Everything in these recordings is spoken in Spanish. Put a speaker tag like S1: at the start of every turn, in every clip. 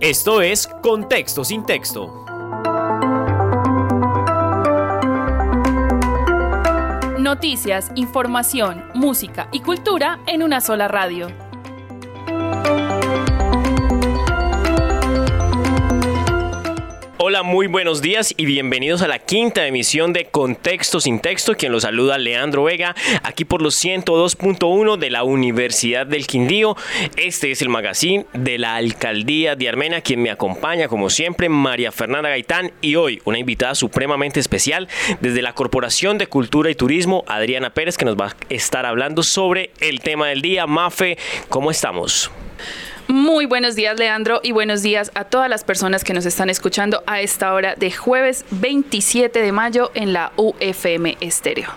S1: Esto es Contexto sin texto.
S2: Noticias, información, música y cultura en una sola radio.
S1: Hola, muy buenos días y bienvenidos a la quinta emisión de Contexto sin texto. Quien los saluda Leandro Vega, aquí por los 102.1 de la Universidad del Quindío. Este es el magazine de la Alcaldía de Armenia, quien me acompaña como siempre, María Fernanda Gaitán y hoy una invitada supremamente especial desde la Corporación de Cultura y Turismo, Adriana Pérez, que nos va a estar hablando sobre el tema del día. Mafe, ¿cómo estamos?
S2: Muy buenos días, Leandro, y buenos días a todas las personas que nos están escuchando a esta hora de jueves 27 de mayo en la UFM Estéreo.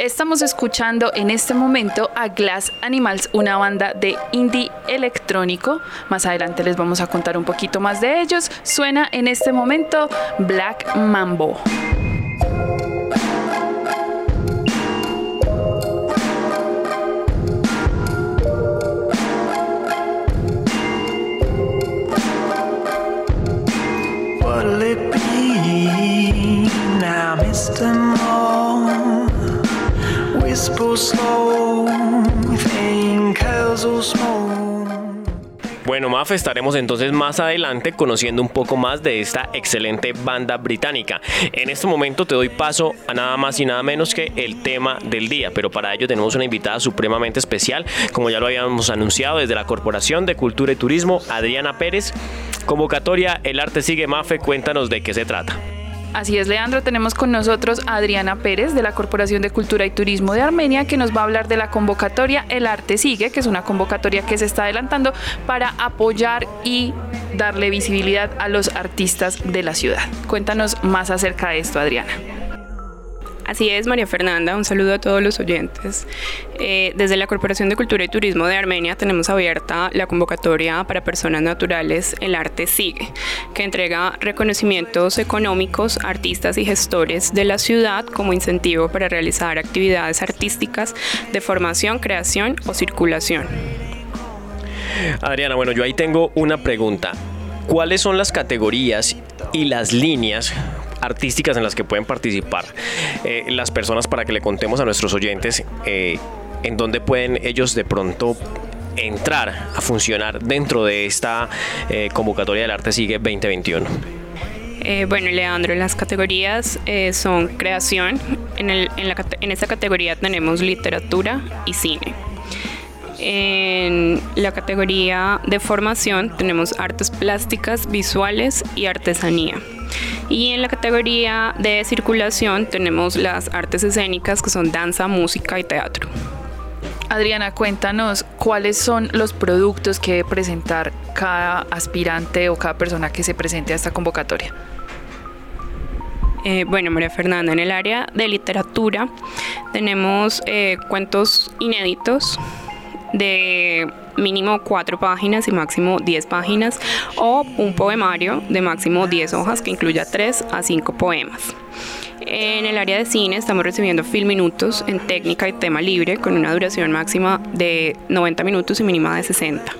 S2: Estamos escuchando en este momento a Glass Animals, una banda de indie electrónico. Más adelante les vamos a contar un poquito más de ellos. Suena en este momento Black Mambo.
S1: Bueno, Mafe, estaremos entonces más adelante conociendo un poco más de esta excelente banda británica. En este momento te doy paso a nada más y nada menos que el tema del día, pero para ello tenemos una invitada supremamente especial, como ya lo habíamos anunciado desde la Corporación de Cultura y Turismo, Adriana Pérez. Convocatoria El Arte Sigue Mafe, cuéntanos de qué se trata.
S2: Así es, Leandro, tenemos con nosotros a Adriana Pérez de la Corporación de Cultura y Turismo de Armenia que nos va a hablar de la convocatoria El Arte Sigue, que es una convocatoria que se está adelantando para apoyar y darle visibilidad a los artistas de la ciudad. Cuéntanos más acerca de esto, Adriana.
S3: Así es, María Fernanda, un saludo a todos los oyentes. Eh, desde la Corporación de Cultura y Turismo de Armenia tenemos abierta la convocatoria para personas naturales El Arte Sigue, que entrega reconocimientos económicos a artistas y gestores de la ciudad como incentivo para realizar actividades artísticas de formación, creación o circulación.
S1: Adriana, bueno, yo ahí tengo una pregunta. ¿Cuáles son las categorías y las líneas artísticas en las que pueden participar eh, las personas para que le contemos a nuestros oyentes eh, en dónde pueden ellos de pronto entrar a funcionar dentro de esta eh, convocatoria del Arte Sigue 2021?
S3: bueno, Leandro, las categorías son creación. En, el, en, la, en esta categoría tenemos literatura y cine. En la categoría de formación tenemos artes plásticas, visuales y artesanía. Y en la categoría de circulación tenemos las artes escénicas que son danza, música y teatro.
S2: Adriana, cuéntanos cuáles son los productos que debe presentar cada aspirante o cada persona que se presente a esta convocatoria.
S3: Eh, bueno, María Fernanda, en el área de literatura tenemos eh, cuentos inéditos de mínimo cuatro páginas y máximo 10 páginas o un poemario de máximo 10 hojas que incluya 3 a 5 poemas. En el área de cine estamos recibiendo film minutos en técnica y tema libre con una duración máxima de 90 minutos y mínima de 60.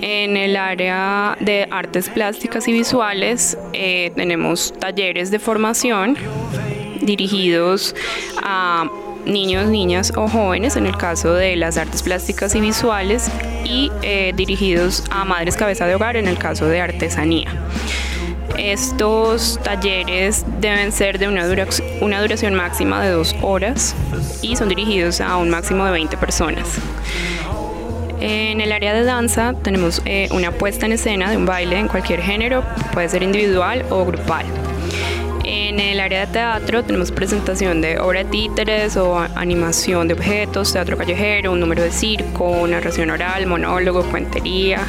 S3: En el área de artes plásticas y visuales eh, tenemos talleres de formación dirigidos a niños, niñas o jóvenes en el caso de las artes plásticas y visuales y eh, dirigidos a madres cabeza de hogar en el caso de artesanía. Estos talleres deben ser de una, duración máxima de dos horas y son dirigidos a un máximo de 20 personas. En el área de danza tenemos eh, una puesta en escena de un baile en cualquier género, puede ser individual o grupal. En el área de teatro tenemos presentación de obra de títeres o animación de objetos, teatro callejero, un número de circo, narración oral, monólogo, cuentería.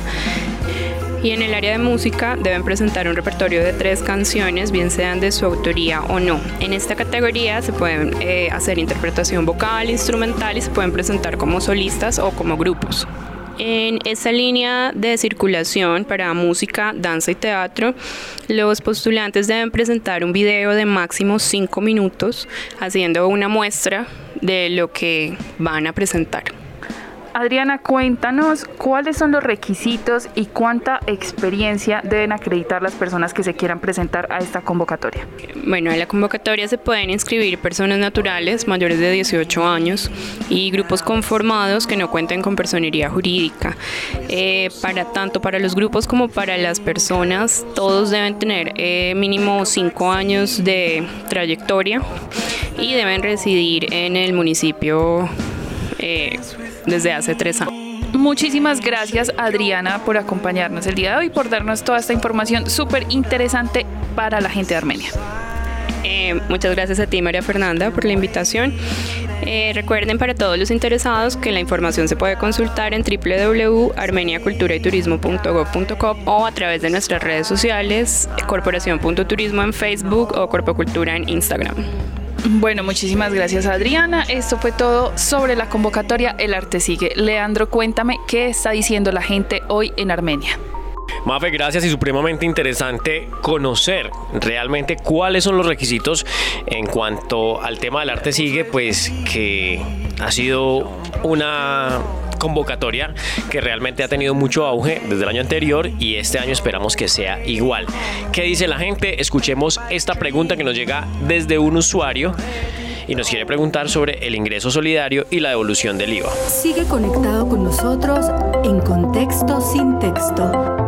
S3: Y en el área de música deben presentar un repertorio de tres canciones, bien sean de su autoría o no. En esta categoría se pueden eh, hacer interpretación vocal, instrumental y se pueden presentar como solistas o como grupos. En esa línea de circulación para música, danza y teatro, los postulantes deben presentar un video de máximo 5 minutos haciendo una muestra de lo que van a presentar.
S2: Adriana, cuéntanos cuáles son los requisitos y cuánta experiencia deben acreditar las personas que se quieran presentar a esta convocatoria.
S3: Bueno, en la convocatoria se pueden inscribir personas naturales mayores de 18 años y grupos conformados que no cuenten con personería jurídica. Eh, para tanto para los grupos como para las personas, todos deben tener eh, mínimo 5 años de trayectoria y deben residir en el municipio. Eh, desde hace tres años.
S2: Muchísimas gracias Adriana por acompañarnos el día de hoy, por darnos toda esta información súper interesante para la gente de Armenia.
S3: Eh, muchas gracias a ti María Fernanda por la invitación. Eh, recuerden para todos los interesados que la información se puede consultar en www.armeniaculturayturismo.gov.co o a través de nuestras redes sociales, corporación.turismo en Facebook o Corpocultura en Instagram.
S2: Bueno, muchísimas gracias Adriana. Esto fue todo sobre la convocatoria El Arte Sigue. Leandro, cuéntame qué está diciendo la gente hoy en Armenia.
S1: Mafe, gracias y supremamente interesante conocer realmente cuáles son los requisitos en cuanto al tema del arte sigue, pues que ha sido una convocatoria que realmente ha tenido mucho auge desde el año anterior y este año esperamos que sea igual. ¿Qué dice la gente? Escuchemos esta pregunta que nos llega desde un usuario y nos quiere preguntar sobre el ingreso solidario y la devolución del IVA.
S4: Sigue conectado con nosotros en Contexto sin texto.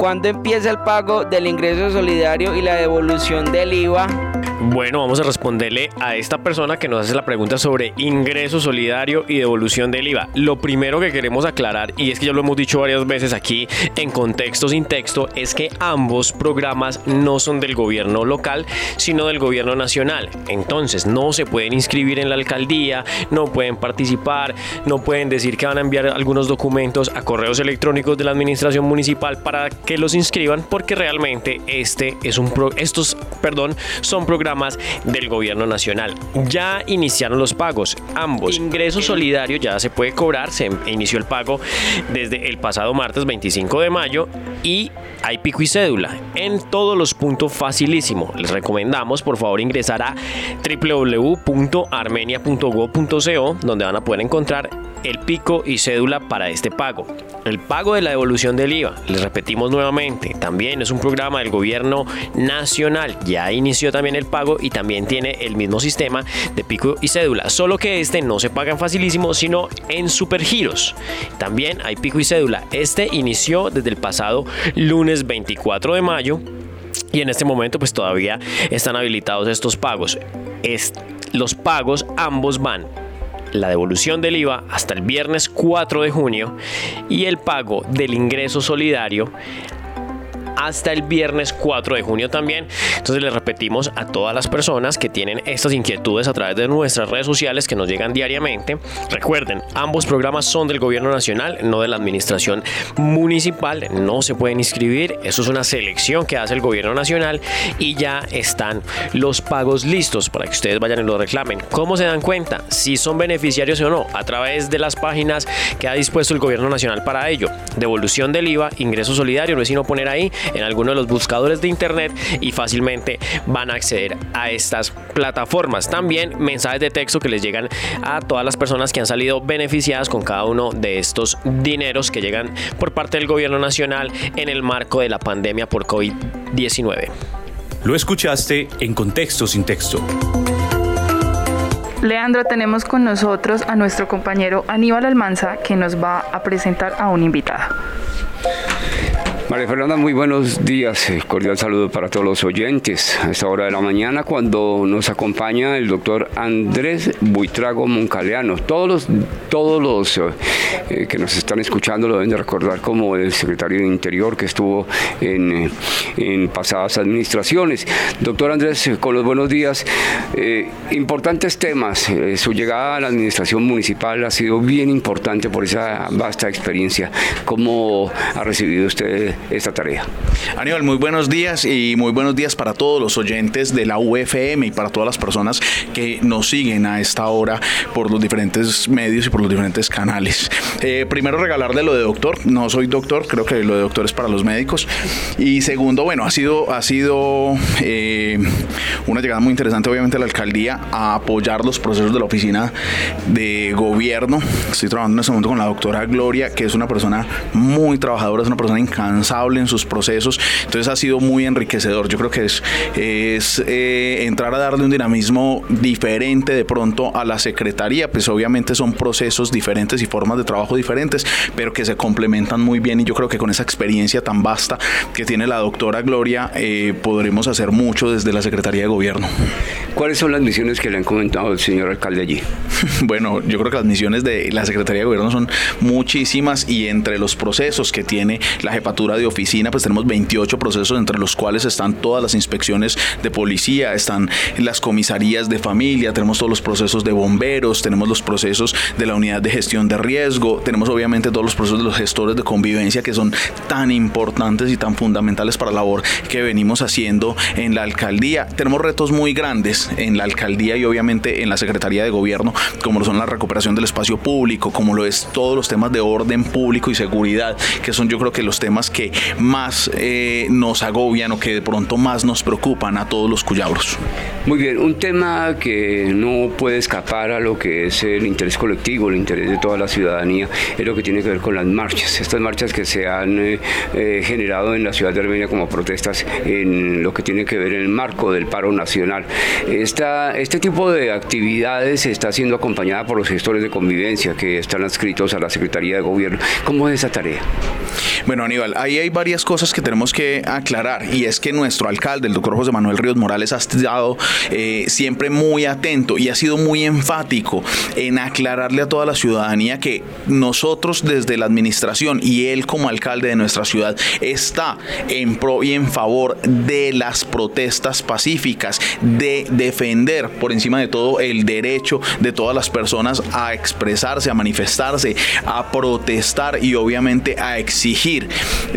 S5: ¿Cuándo empieza el pago del ingreso solidario y la devolución del IVA?
S1: Bueno, vamos a responderle a esta persona que nos hace la pregunta sobre ingreso solidario y devolución del IVA. Lo primero que queremos aclarar, y es que ya lo hemos dicho varias veces aquí en contexto sin texto, es que ambos programas no son del gobierno local, sino del gobierno nacional. Entonces, no se pueden inscribir en la alcaldía, no pueden participar, no pueden decir que van a enviar algunos documentos a correos electrónicos de la administración municipal para que los inscriban, porque realmente este es un estos, perdón, son programas del gobierno nacional. Ya iniciaron los pagos, ambos. Ingreso solidario ya se puede cobrar, se inició el pago desde el pasado martes 25 de mayo y hay pico y cédula en todos los puntos facilísimo. Les recomendamos por favor ingresar a www.armenia.go.co donde van a poder encontrar el pico y cédula para este pago. El pago de la devolución del IVA, les repetimos nuevamente, también es un programa del gobierno nacional. Ya inició también el pago y también tiene el mismo sistema de pico y cédula, solo que este no se paga en facilísimo, sino en supergiros. También hay pico y cédula. Este inició desde el pasado lunes 24 de mayo y en este momento pues todavía están habilitados estos pagos. Es, los pagos ambos van la devolución del IVA hasta el viernes 4 de junio y el pago del ingreso solidario hasta el viernes 4 de junio también. Entonces les repetimos a todas las personas que tienen estas inquietudes a través de nuestras redes sociales que nos llegan diariamente. Recuerden, ambos programas son del gobierno nacional, no de la administración municipal. No se pueden inscribir. Eso es una selección que hace el gobierno nacional y ya están los pagos listos para que ustedes vayan y lo reclamen. ¿Cómo se dan cuenta si son beneficiarios o no? A través de las páginas que ha dispuesto el gobierno nacional para ello. Devolución del IVA, ingreso solidario, no es sino poner ahí en alguno de los buscadores de internet y fácilmente van a acceder a estas plataformas. También mensajes de texto que les llegan a todas las personas que han salido beneficiadas con cada uno de estos dineros que llegan por parte del gobierno nacional en el marco de la pandemia por COVID-19.
S6: Lo escuchaste en contexto sin texto.
S2: Leandro, tenemos con nosotros a nuestro compañero Aníbal Almanza que nos va a presentar a un invitado.
S7: María Fernanda, muy buenos días. Eh, cordial saludo para todos los oyentes. A esta hora de la mañana, cuando nos acompaña el doctor Andrés Buitrago Moncaleano. Todos los, todos los eh, eh, que nos están escuchando lo deben de recordar como el secretario de Interior que estuvo en, pasadas administraciones. Doctor Andrés, con los buenos días. importantes temas. su llegada a la administración municipal ha sido bien importante por esa vasta experiencia. ¿Cómo ha recibido usted? Esta tarea.
S8: Aníbal, muy buenos días y muy buenos días para todos los oyentes de la UFM y para todas las personas que nos siguen a esta hora por los diferentes medios y por los diferentes canales. Eh, primero, regalarle lo de doctor. No soy doctor, creo que lo de doctor es para los médicos. Y segundo, bueno, ha sido, ha sido eh, una llegada muy interesante, obviamente, a la alcaldía a apoyar los procesos de la oficina de gobierno. Estoy trabajando en este momento con la doctora Gloria, que es una persona muy trabajadora, es una persona incansable en sus procesos. Entonces ha sido muy enriquecedor. Yo creo que es, es eh, entrar a darle un dinamismo diferente de pronto a la secretaría. Pues obviamente son procesos diferentes y formas de trabajo diferentes, pero que se complementan muy bien y yo creo que con esa experiencia tan vasta que tiene la doctora Gloria eh, podremos hacer mucho desde la Secretaría de Gobierno.
S7: ¿Cuáles son las misiones que le han comentado el señor alcalde allí?
S8: bueno, yo creo que las misiones de la Secretaría de Gobierno son muchísimas y entre los procesos que tiene la jefatura de oficina, pues tenemos 28 procesos entre los cuales están todas las inspecciones de policía, están las comisarías de familia, tenemos todos los procesos de bomberos, tenemos los procesos de la unidad de gestión de riesgo, tenemos obviamente todos los procesos de los gestores de convivencia que son tan importantes y tan fundamentales para la labor que venimos haciendo en la alcaldía. Tenemos retos muy grandes en la alcaldía y obviamente en la Secretaría de Gobierno, como lo son la recuperación del espacio público, como lo es todos los temas de orden público y seguridad, que son yo creo que los temas que más eh, nos agobian o que de pronto más nos preocupan a todos los cuyabros.
S7: Muy bien, un tema que no puede escapar a lo que es el interés colectivo, el interés de toda la ciudadanía, es lo que tiene que ver con las marchas. Estas marchas que se han eh, eh, generado en la ciudad de Armenia como protestas en lo que tiene que ver en el marco del paro nacional. Esta, este tipo de actividades está siendo acompañada por los gestores de convivencia que están adscritos a la Secretaría de Gobierno. ¿Cómo es esa tarea?
S8: Bueno, Aníbal, ahí hay varias cosas que tenemos que aclarar y es que nuestro alcalde, el doctor José Manuel Ríos Morales, ha estado eh, siempre muy atento y ha sido muy enfático en aclararle a toda la ciudadanía que nosotros desde la administración y él como alcalde de nuestra ciudad está en pro y en favor de las protestas pacíficas, de defender por encima de todo el derecho de todas las personas a expresarse, a manifestarse, a protestar y obviamente a exigir.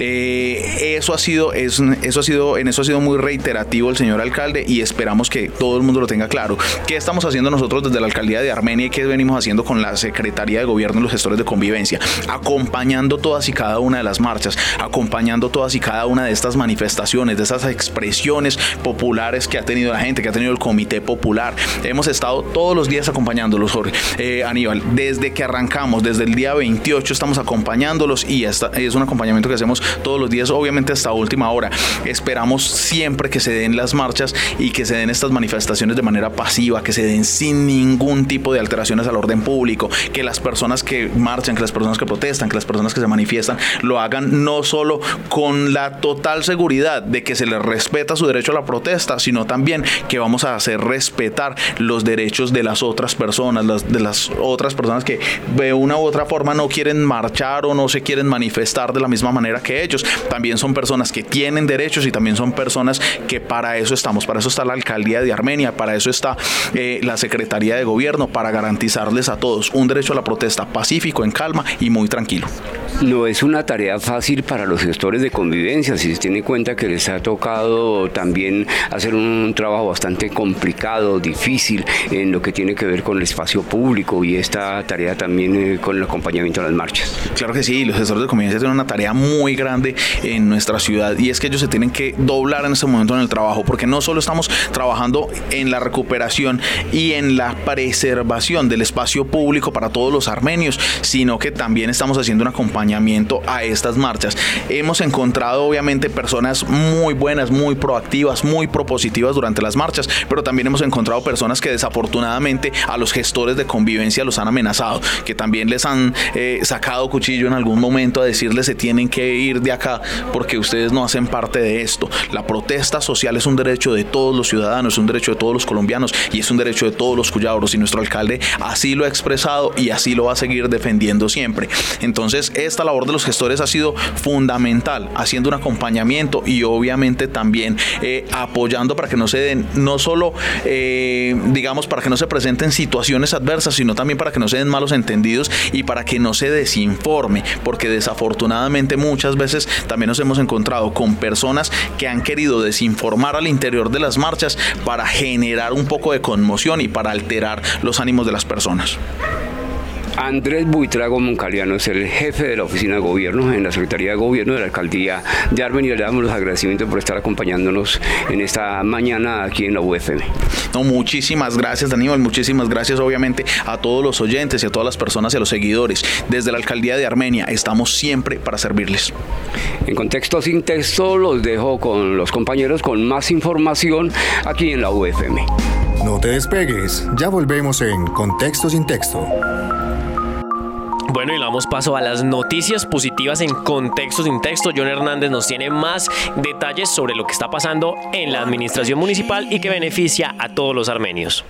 S8: Eh, eso ha sido, eso ha sido, en eso ha sido muy reiterativo el señor alcalde y esperamos que todo el mundo lo tenga claro. ¿Qué estamos haciendo nosotros desde la alcaldía de Armenia y qué venimos haciendo con la Secretaría de Gobierno y los gestores de convivencia? Acompañando todas y cada una de las marchas, acompañando todas y cada una de estas manifestaciones, de estas expresiones populares que ha tenido la gente, que ha tenido el Comité Popular. Hemos estado todos los días acompañándolos, Jorge. Eh, Aníbal, desde que arrancamos, desde el día 28 estamos acompañándolos y esta, es un acompañamiento que hacemos todos los días, obviamente hasta última hora. Esperamos siempre que se den las marchas y que se den estas manifestaciones de manera pasiva, que se den sin ningún tipo de alteraciones al orden público, que las personas que marchan, que las personas que protestan, que las personas que se manifiestan lo hagan no solo con la total seguridad de que se les respeta su derecho a la protesta, sino también que vamos a hacer respetar los derechos de las otras personas, las, de las otras personas que de una u otra forma no quieren marchar o no se quieren manifestar de la misma manera que ellos. También son personas que tienen derechos y también son personas que para eso estamos, para eso está la alcaldía de Armenia, para eso está eh, la Secretaría de Gobierno, para garantizarles a todos un derecho a la protesta pacífico, en calma y muy tranquilo.
S7: No es una tarea fácil para los gestores de convivencia, si se tiene en cuenta que les ha tocado también hacer un trabajo bastante complicado, difícil en lo que tiene que ver con el espacio público y esta tarea también eh, con el acompañamiento a las marchas.
S8: Claro que sí, los gestores de convivencia tienen una tarea muy grande en nuestra ciudad y es que ellos se tienen que doblar en este momento en el trabajo porque no solo estamos trabajando en la recuperación y en la preservación del espacio público para todos los armenios, sino que también estamos haciendo un acompañamiento a estas marchas. Hemos encontrado obviamente personas muy buenas, muy proactivas, muy propositivas durante las marchas, pero también hemos encontrado personas que desafortunadamente a los gestores de convivencia los han amenazado, que también les han eh, sacado cuchillo en algún momento a decirles se tienen que ir de acá porque ustedes no hacen parte de esto. La protesta social es un derecho de todos los ciudadanos, es un derecho de todos los colombianos y es un derecho de todos los cuyabros y nuestro alcalde así lo ha expresado y así lo va a seguir defendiendo siempre. Entonces, esta labor de los gestores ha sido fundamental, haciendo un acompañamiento y obviamente también eh, apoyando para que no se den, no solo, eh, digamos, para que no se presenten situaciones adversas, sino también para que no se den malos entendidos y para que no se desinforme, porque desafortunadamente muchas veces también nos hemos encontrado con personas que han querido desinformar al interior de las marchas para generar un poco de conmoción y para alterar los ánimos de las personas.
S7: Andrés Buitrago Moncaliano es el jefe de la oficina de gobierno en la Secretaría de Gobierno de la Alcaldía de Armenia. Le damos los agradecimientos por estar acompañándonos en esta mañana aquí en la UFM.
S8: No, muchísimas gracias, Daniel. Muchísimas gracias, obviamente, a todos los oyentes y a todas las personas y a los seguidores. Desde la Alcaldía de Armenia estamos siempre para servirles.
S7: En contexto sin texto, los dejo con los compañeros con más información aquí en la UFM.
S9: No te despegues, ya volvemos en Contexto sin texto.
S1: Bueno, y damos paso a las noticias positivas en contexto sin texto. John Hernández nos tiene más detalles sobre lo que está pasando en la administración municipal y que beneficia a todos los armenios.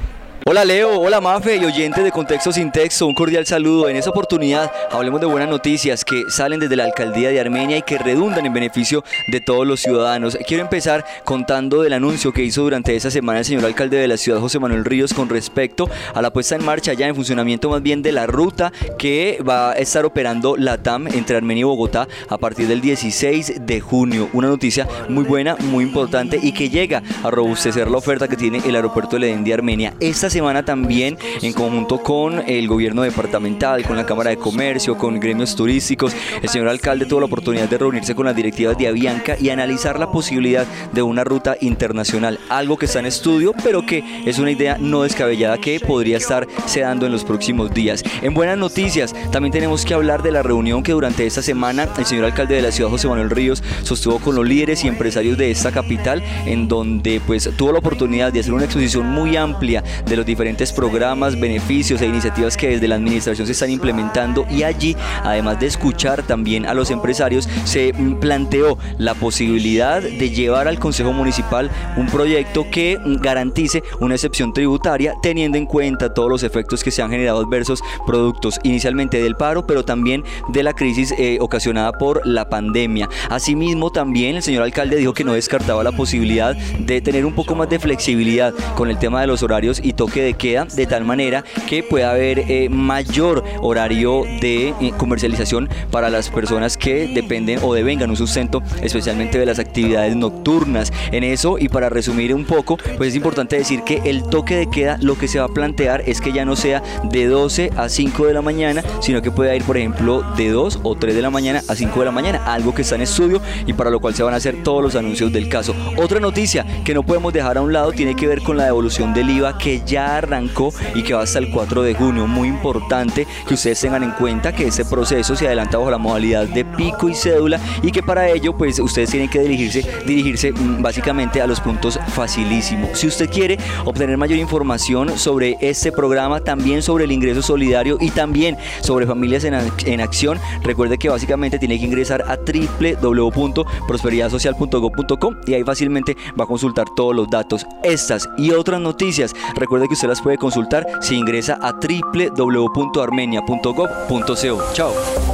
S10: Hola Leo, hola Mafe y oyentes de Contexto Sin Texto, un cordial saludo. En esta oportunidad hablemos de buenas noticias que salen desde la alcaldía de Armenia y que redundan en beneficio de todos los ciudadanos. Quiero empezar contando del anuncio que hizo durante esta semana el señor alcalde de la ciudad, José Manuel Ríos, con respecto a la puesta en marcha ya en funcionamiento más bien de la ruta que va a estar operando la TAM entre Armenia y Bogotá a partir del 16 de junio. Una noticia muy buena, muy importante y que llega a robustecer la oferta que tiene el aeropuerto de Edén de Armenia. Esta semana también en conjunto con el gobierno departamental, con la Cámara de Comercio, con gremios turísticos, el señor alcalde tuvo la oportunidad de reunirse con las directivas de Avianca y analizar la posibilidad de una ruta internacional, algo que está en estudio, pero que es una idea no descabellada que podría estar se dando en los próximos días. En buenas noticias, también tenemos que hablar de la reunión que durante esta semana el señor alcalde de la ciudad, José Manuel Ríos, sostuvo con los líderes y empresarios de esta capital, en donde pues tuvo la oportunidad de hacer una exposición muy amplia de los diferentes programas, beneficios e iniciativas que desde la administración se están implementando y allí, además de escuchar también a los empresarios, se planteó la posibilidad de llevar al Consejo Municipal un proyecto que garantice una excepción tributaria teniendo en cuenta todos los efectos que se han generado adversos productos inicialmente del paro, pero también de la crisis eh, ocasionada por la pandemia. Asimismo, también el señor alcalde dijo que no descartaba la posibilidad de tener un poco más de flexibilidad con el tema de los horarios y toque de queda de tal manera que pueda haber eh, mayor horario de eh, comercialización para las personas que dependen o devengan un sustento especialmente de las actividades nocturnas. En eso y para resumir un poco, pues es importante decir que el toque de queda lo que se va a plantear es que ya no sea de 12 a 5 de la mañana, sino que pueda ir por ejemplo de 2 o 3 de la mañana a 5 de la mañana, algo que está en estudio y para lo cual se van a hacer todos los anuncios del caso. Otra noticia que no podemos dejar a un lado tiene que ver con la devolución del IVA que ya arrancó y que va hasta el 4 de junio. Muy importante que ustedes tengan en cuenta que este proceso se adelanta bajo la modalidad de pico y cédula y que para ello pues ustedes tienen que dirigirse, dirigirse mm, básicamente a los puntos facilísimos. Si usted quiere obtener mayor información sobre este programa, también sobre el ingreso solidario y también sobre familias en, en acción, recuerde que básicamente tiene que ingresar a www.prosperidadsocial.gov.com y ahí fácilmente va a consultar todos los datos. Estas y otras noticias, recuerde que usted las puede consultar si ingresa a www.armenia.gov.co. Chao.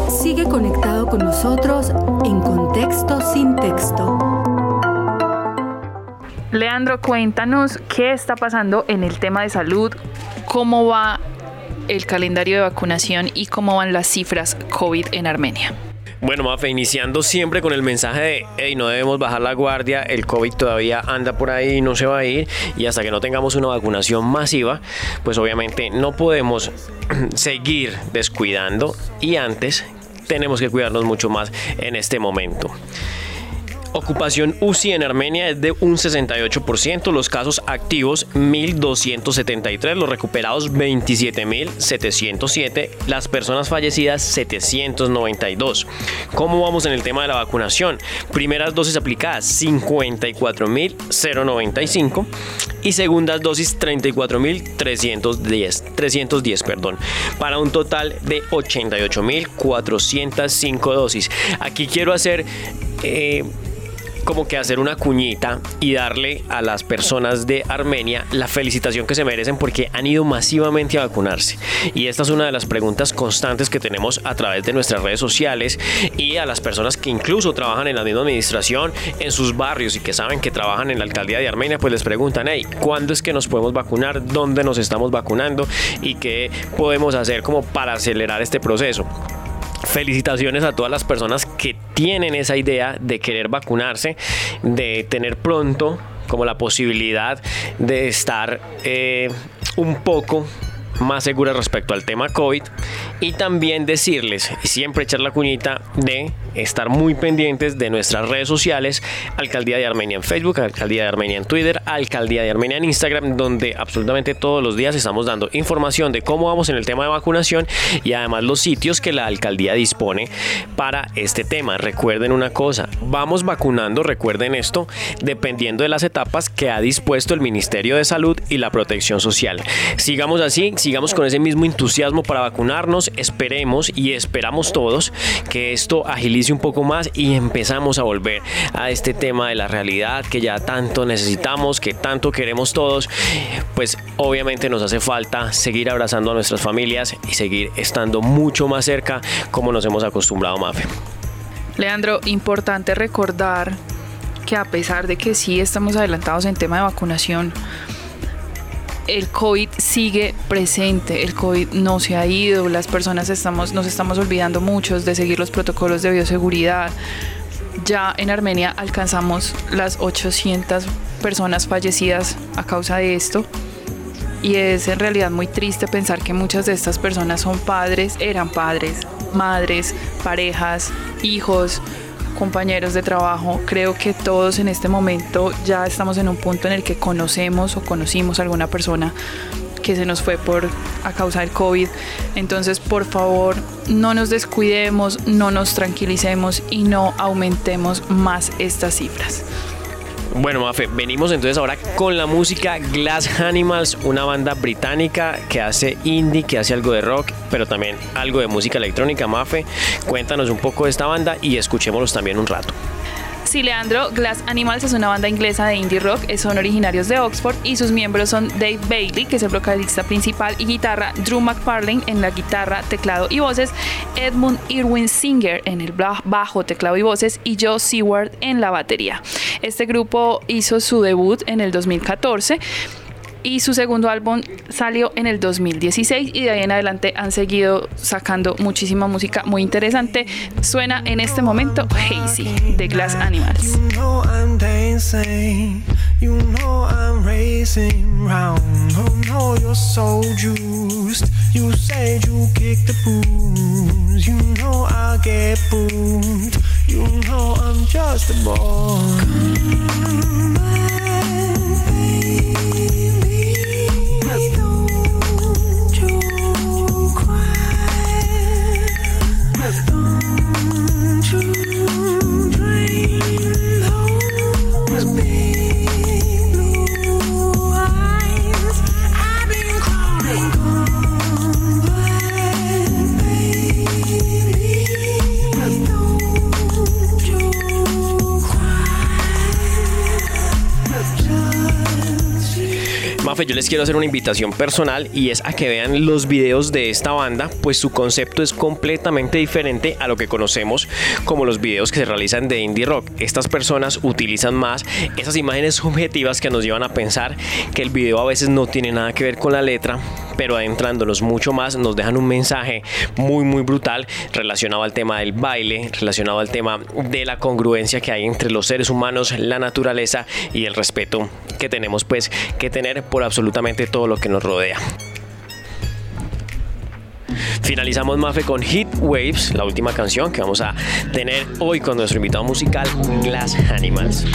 S4: Sigue conectado con nosotros en Contexto sin texto.
S2: Leandro, cuéntanos qué está pasando en el tema de salud, cómo va el calendario de vacunación y cómo van las cifras COVID en Armenia.
S1: Bueno, Mafe, iniciando siempre con el mensaje de, hey, no debemos bajar la guardia, el COVID todavía anda por ahí y no se va a ir, y hasta que no tengamos una vacunación masiva, pues obviamente no podemos seguir descuidando y antes tenemos que cuidarnos mucho más en este momento. Ocupación UCI en Armenia es de un 68%, los casos activos 1.273, los recuperados 27.707, las personas fallecidas 792. ¿Cómo vamos en el tema de la vacunación? Primeras dosis aplicadas 54.095 y segundas dosis 34.310, 310, perdón, para un total de 88.405 dosis. Aquí quiero hacer... Eh, como que hacer una cuñita y darle a las personas de Armenia la felicitación que se merecen porque han ido masivamente a vacunarse. Y esta es una de las preguntas constantes que tenemos a través de nuestras redes sociales y a las personas que incluso trabajan en la misma administración, en sus barrios y que saben que trabajan en la alcaldía de Armenia, pues les preguntan, hey, ¿cuándo es que nos podemos vacunar? ¿Dónde nos estamos vacunando? ¿Y qué podemos hacer como para acelerar este proceso? Felicitaciones a todas las personas que tienen esa idea de querer vacunarse, de tener pronto como la posibilidad de estar eh, un poco más seguras respecto al tema COVID y también decirles, siempre echar la cuñita de estar muy pendientes de nuestras redes sociales, Alcaldía de Armenia en Facebook, Alcaldía de Armenia en Twitter, Alcaldía de Armenia en Instagram, donde absolutamente todos los días estamos dando información de cómo vamos en el tema de vacunación y además los sitios que la alcaldía dispone para este tema. Recuerden una cosa, vamos vacunando, recuerden esto, dependiendo de las etapas que ha dispuesto el Ministerio de Salud y la Protección Social. Sigamos así, sigamos con ese mismo entusiasmo para vacunarnos, esperemos y esperamos todos que esto agilice un poco más y empezamos a volver a este tema de la realidad que ya tanto necesitamos, que tanto queremos todos, pues obviamente nos hace falta seguir abrazando a nuestras familias y seguir estando mucho más cerca como nos hemos acostumbrado, Mafe.
S2: Leandro, importante recordar que a pesar de que sí estamos adelantados en tema de vacunación, el COVID sigue presente, el COVID no se ha ido, las personas estamos, nos estamos olvidando muchos de seguir los protocolos de bioseguridad. Ya en Armenia alcanzamos las 800 personas fallecidas a causa de esto. Y es en realidad muy triste pensar que muchas de estas personas son padres, eran padres, madres, parejas, hijos, compañeros de trabajo, creo que todos en este momento ya estamos en un punto en el que conocemos o conocimos a alguna persona que se nos fue por a causa del COVID. Entonces, por favor, no nos descuidemos, no nos tranquilicemos y no aumentemos más estas cifras.
S1: Bueno, Mafe, venimos entonces ahora con la música Glass Animals, una banda británica que hace indie, que hace algo de rock, pero también algo de música electrónica. Mafe, cuéntanos un poco de esta banda y escuchémoslos también un rato.
S2: Sí, Leandro, Glass Animals es una banda inglesa de indie rock, son originarios de Oxford y sus miembros son Dave Bailey, que es el vocalista principal y guitarra, Drew McFarlane en la guitarra, teclado y voces, Edmund Irwin Singer en el bajo, teclado y voces y Joe Seward en la batería. Este grupo hizo su debut en el 2014 y su segundo álbum salió en el 2016 y de ahí en adelante han seguido sacando muchísima música muy interesante. Suena en este momento Hazy de Glass Animals. You know I'm racing round. Oh. You know I get booed. You know I'm just a boy. Yo les quiero hacer una invitación personal y es a que vean los videos de esta banda, pues su concepto es completamente diferente a lo que conocemos como los videos que se realizan de indie rock. Estas personas utilizan más esas imágenes subjetivas que nos llevan a pensar que el video a veces no tiene nada que ver con la letra, pero adentrándonos mucho más nos dejan un mensaje muy muy brutal relacionado al tema del baile, relacionado al tema de la congruencia que hay entre los seres humanos, la naturaleza y el respeto que tenemos pues que tener por absolutamente todo lo que nos rodea. Finalizamos Mafe con Hit Waves, la última canción que vamos a tener hoy con nuestro invitado musical Glass Animals.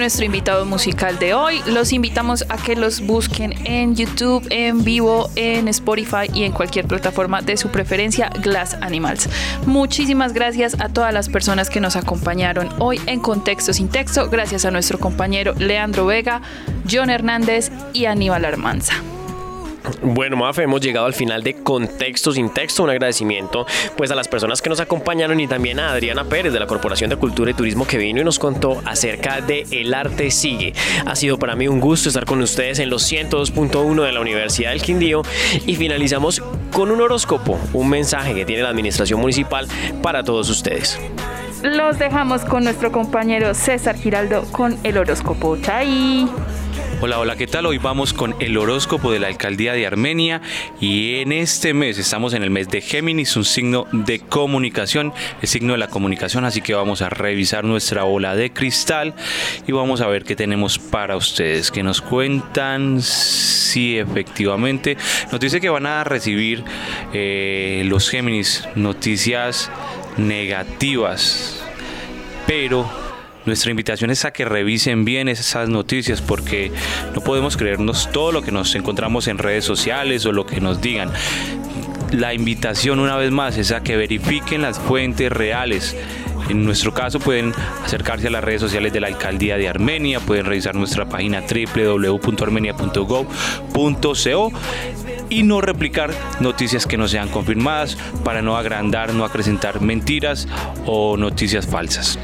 S2: Nuestro invitado musical de hoy. Los invitamos a que los busquen en YouTube, en vivo, en Spotify y en cualquier plataforma de su preferencia, Glass Animals. Muchísimas gracias a todas las personas que nos acompañaron hoy en Contexto sin Texto. Gracias a nuestro compañero Leandro Vega, John Hernández y Aníbal Armanza.
S1: Bueno, Mafe, hemos llegado al final de Contexto sin Texto. Un agradecimiento pues a las personas que nos acompañaron y también a Adriana Pérez de la Corporación de Cultura y Turismo que vino y nos contó acerca de El Arte Sigue. Ha sido para mí un gusto estar con ustedes en los 102.1 de la Universidad del Quindío y finalizamos con un horóscopo, un mensaje que tiene la Administración Municipal para todos ustedes.
S2: Los dejamos con nuestro compañero César Giraldo con el horóscopo. Chai.
S11: Hola, hola, ¿qué tal? Hoy vamos con el horóscopo de la alcaldía de Armenia y en este mes estamos en el mes de Géminis, un signo de comunicación, el signo de la comunicación, así que vamos a revisar nuestra bola de cristal y vamos a ver qué tenemos para ustedes, que nos cuentan si efectivamente nos dice que van a recibir eh, los Géminis noticias negativas, pero nuestra invitación es a que revisen bien esas noticias porque no podemos creernos todo lo que nos encontramos en redes sociales o lo que nos digan. La invitación una vez más es a que verifiquen las fuentes reales. En nuestro caso pueden acercarse a las redes sociales de la Alcaldía de Armenia, pueden revisar nuestra página www.armenia.gov.co y no replicar noticias que no sean confirmadas para no agrandar, no acrecentar mentiras o noticias falsas.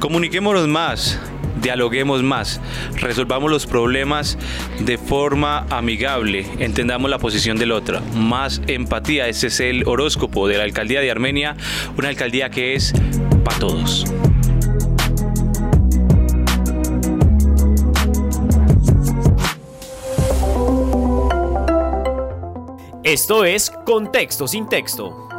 S11: Comuniquémonos más, dialoguemos más, resolvamos los problemas de forma amigable, entendamos la posición del otro, más empatía. Este es el horóscopo de la alcaldía de Armenia, una alcaldía que es para todos.
S1: Esto es Contexto sin Texto.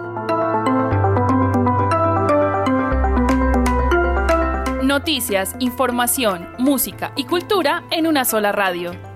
S2: Noticias, información, música y cultura en una sola radio.